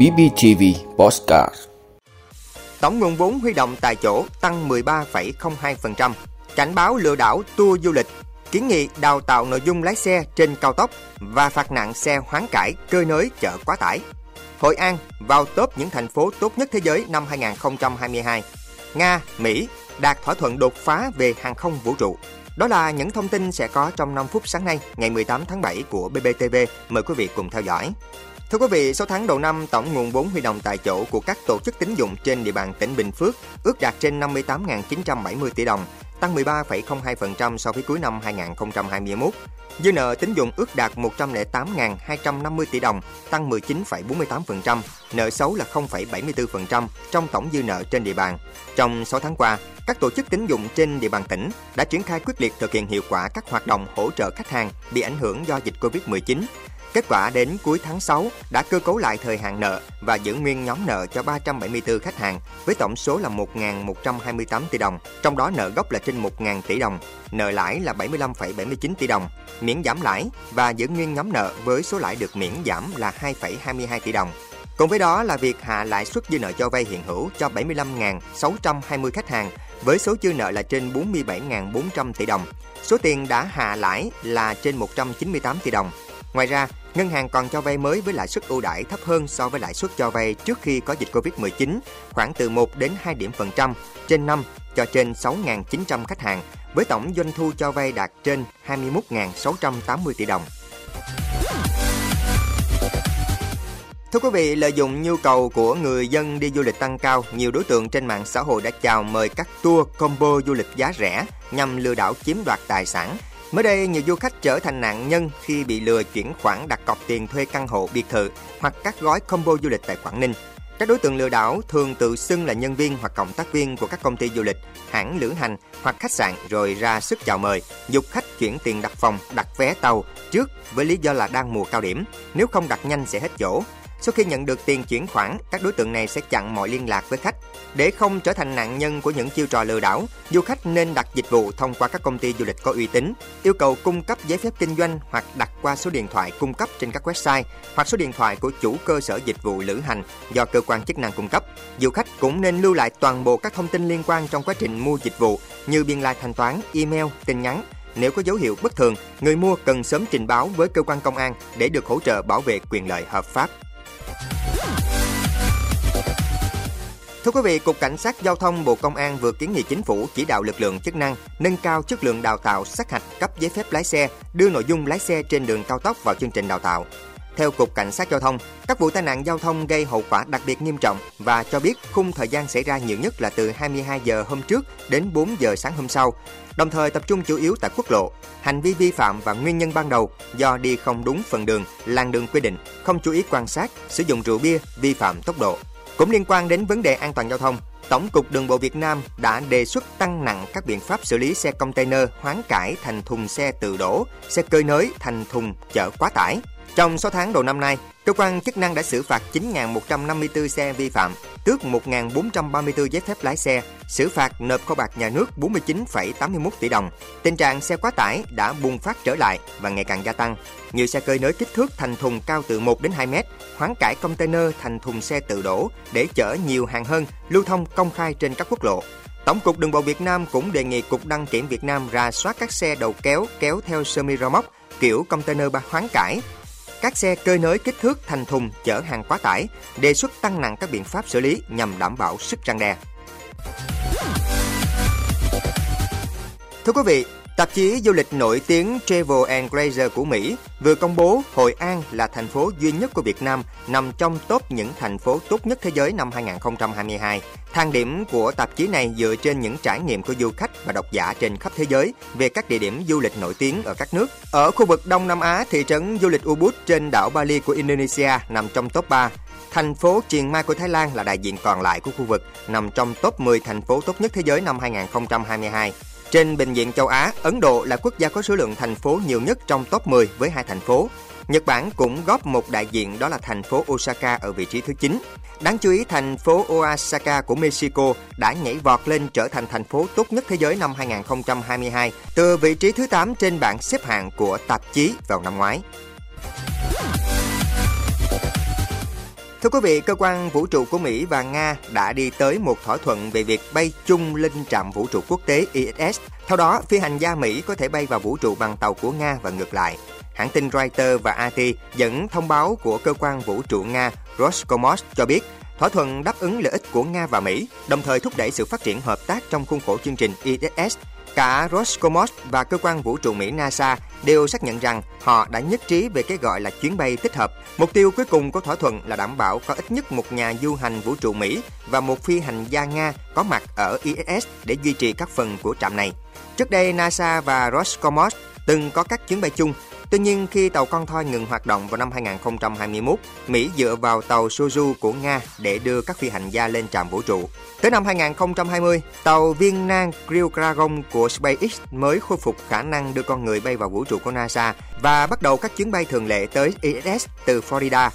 BBTV Postcard Tổng nguồn vốn huy động tại chỗ tăng 13,02%. Cảnh báo lừa đảo tour du lịch, kiến nghị đào tạo nội dung lái xe trên cao tốc và phạt nặng xe hoán cải cơi nới chở quá tải. Hội An vào top những thành phố tốt nhất thế giới năm 2022. Nga, Mỹ đạt thỏa thuận đột phá về hàng không vũ trụ. Đó là những thông tin sẽ có trong 5 phút sáng nay, ngày 18 tháng 7 của BBTV. Mời quý vị cùng theo dõi. Thưa quý vị, 6 tháng đầu năm, tổng nguồn vốn huy động tại chỗ của các tổ chức tín dụng trên địa bàn tỉnh Bình Phước ước đạt trên 58.970 tỷ đồng, tăng 13,02% so với cuối năm 2021. Dư nợ tín dụng ước đạt 108.250 tỷ đồng, tăng 19,48%, nợ xấu là 0,74% trong tổng dư nợ trên địa bàn. Trong 6 tháng qua, các tổ chức tín dụng trên địa bàn tỉnh đã triển khai quyết liệt thực hiện hiệu quả các hoạt động hỗ trợ khách hàng bị ảnh hưởng do dịch Covid-19, Kết quả đến cuối tháng 6 đã cơ cấu lại thời hạn nợ và giữ nguyên nhóm nợ cho 374 khách hàng với tổng số là 1.128 tỷ đồng, trong đó nợ gốc là trên 1.000 tỷ đồng, nợ lãi là 75,79 tỷ đồng, miễn giảm lãi và giữ nguyên nhóm nợ với số lãi được miễn giảm là 2,22 tỷ đồng. Cùng với đó là việc hạ lãi suất dư nợ cho vay hiện hữu cho 75.620 khách hàng với số dư nợ là trên 47.400 tỷ đồng. Số tiền đã hạ lãi là trên 198 tỷ đồng. Ngoài ra, ngân hàng còn cho vay mới với lãi suất ưu đãi thấp hơn so với lãi suất cho vay trước khi có dịch Covid-19, khoảng từ 1 đến 2 điểm phần trăm trên năm cho trên 6.900 khách hàng, với tổng doanh thu cho vay đạt trên 21.680 tỷ đồng. Thưa quý vị, lợi dụng nhu cầu của người dân đi du lịch tăng cao, nhiều đối tượng trên mạng xã hội đã chào mời các tour combo du lịch giá rẻ nhằm lừa đảo chiếm đoạt tài sản. Mới đây, nhiều du khách trở thành nạn nhân khi bị lừa chuyển khoản đặt cọc tiền thuê căn hộ biệt thự hoặc các gói combo du lịch tại Quảng Ninh. Các đối tượng lừa đảo thường tự xưng là nhân viên hoặc cộng tác viên của các công ty du lịch, hãng lữ hành hoặc khách sạn rồi ra sức chào mời, dục khách chuyển tiền đặt phòng, đặt vé tàu trước với lý do là đang mùa cao điểm. Nếu không đặt nhanh sẽ hết chỗ. Sau khi nhận được tiền chuyển khoản, các đối tượng này sẽ chặn mọi liên lạc với khách. Để không trở thành nạn nhân của những chiêu trò lừa đảo, du khách nên đặt dịch vụ thông qua các công ty du lịch có uy tín, yêu cầu cung cấp giấy phép kinh doanh hoặc đặt qua số điện thoại cung cấp trên các website hoặc số điện thoại của chủ cơ sở dịch vụ lữ hành do cơ quan chức năng cung cấp. Du khách cũng nên lưu lại toàn bộ các thông tin liên quan trong quá trình mua dịch vụ như biên lai thanh toán, email, tin nhắn, nếu có dấu hiệu bất thường, người mua cần sớm trình báo với cơ quan công an để được hỗ trợ bảo vệ quyền lợi hợp pháp. Thưa quý vị, Cục Cảnh sát Giao thông Bộ Công an vừa kiến nghị chính phủ chỉ đạo lực lượng chức năng nâng cao chất lượng đào tạo sát hạch cấp giấy phép lái xe, đưa nội dung lái xe trên đường cao tốc vào chương trình đào tạo. Theo Cục Cảnh sát Giao thông, các vụ tai nạn giao thông gây hậu quả đặc biệt nghiêm trọng và cho biết khung thời gian xảy ra nhiều nhất là từ 22 giờ hôm trước đến 4 giờ sáng hôm sau, đồng thời tập trung chủ yếu tại quốc lộ. Hành vi vi phạm và nguyên nhân ban đầu do đi không đúng phần đường, làn đường quy định, không chú ý quan sát, sử dụng rượu bia, vi phạm tốc độ. Cũng liên quan đến vấn đề an toàn giao thông, Tổng cục Đường bộ Việt Nam đã đề xuất tăng nặng các biện pháp xử lý xe container hoán cải thành thùng xe tự đổ, xe cơi nới thành thùng chở quá tải. Trong 6 tháng đầu năm nay, cơ quan chức năng đã xử phạt 9.154 xe vi phạm, tước 1.434 giấy phép lái xe, xử phạt nộp kho bạc nhà nước 49,81 tỷ đồng. Tình trạng xe quá tải đã bùng phát trở lại và ngày càng gia tăng. Nhiều xe cơi nới kích thước thành thùng cao từ 1 đến 2 mét, hoán cải container thành thùng xe tự đổ để chở nhiều hàng hơn, lưu thông công khai trên các quốc lộ. Tổng cục Đường bộ Việt Nam cũng đề nghị Cục Đăng kiểm Việt Nam ra soát các xe đầu kéo kéo theo semi rơ móc kiểu container ba hoán cải các xe cơi nới kích thước thành thùng chở hàng quá tải, đề xuất tăng nặng các biện pháp xử lý nhằm đảm bảo sức răng đe. Thưa quý vị, Tạp chí du lịch nổi tiếng Travel and Leisure của Mỹ vừa công bố Hội An là thành phố duy nhất của Việt Nam nằm trong top những thành phố tốt nhất thế giới năm 2022. Thang điểm của tạp chí này dựa trên những trải nghiệm của du khách và độc giả trên khắp thế giới về các địa điểm du lịch nổi tiếng ở các nước. Ở khu vực Đông Nam Á, thị trấn du lịch Ubud trên đảo Bali của Indonesia nằm trong top 3. Thành phố Chiang Mai của Thái Lan là đại diện còn lại của khu vực, nằm trong top 10 thành phố tốt nhất thế giới năm 2022. Trên bình diện châu Á, Ấn Độ là quốc gia có số lượng thành phố nhiều nhất trong top 10 với hai thành phố. Nhật Bản cũng góp một đại diện đó là thành phố Osaka ở vị trí thứ 9. Đáng chú ý, thành phố Osaka của Mexico đã nhảy vọt lên trở thành thành phố tốt nhất thế giới năm 2022 từ vị trí thứ 8 trên bảng xếp hạng của tạp chí vào năm ngoái. Thưa quý vị, cơ quan vũ trụ của Mỹ và Nga đã đi tới một thỏa thuận về việc bay chung lên trạm vũ trụ quốc tế ISS. Theo đó, phi hành gia Mỹ có thể bay vào vũ trụ bằng tàu của Nga và ngược lại. Hãng tin Reuters và AT dẫn thông báo của cơ quan vũ trụ Nga Roscosmos cho biết thỏa thuận đáp ứng lợi ích của Nga và Mỹ, đồng thời thúc đẩy sự phát triển hợp tác trong khuôn khổ chương trình ISS Cả Roscosmos và cơ quan vũ trụ Mỹ NASA đều xác nhận rằng họ đã nhất trí về cái gọi là chuyến bay tích hợp. Mục tiêu cuối cùng của thỏa thuận là đảm bảo có ít nhất một nhà du hành vũ trụ Mỹ và một phi hành gia Nga có mặt ở ISS để duy trì các phần của trạm này. Trước đây, NASA và Roscosmos từng có các chuyến bay chung Tuy nhiên, khi tàu con thoi ngừng hoạt động vào năm 2021, Mỹ dựa vào tàu Soyuz của Nga để đưa các phi hành gia lên trạm vũ trụ. Tới năm 2020, tàu viên nang Crew Dragon của SpaceX mới khôi phục khả năng đưa con người bay vào vũ trụ của NASA và bắt đầu các chuyến bay thường lệ tới ISS từ Florida.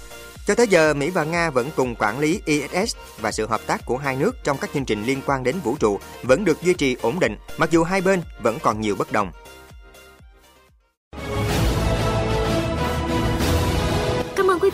Cho tới giờ, Mỹ và Nga vẫn cùng quản lý ISS và sự hợp tác của hai nước trong các chương trình liên quan đến vũ trụ vẫn được duy trì ổn định, mặc dù hai bên vẫn còn nhiều bất đồng.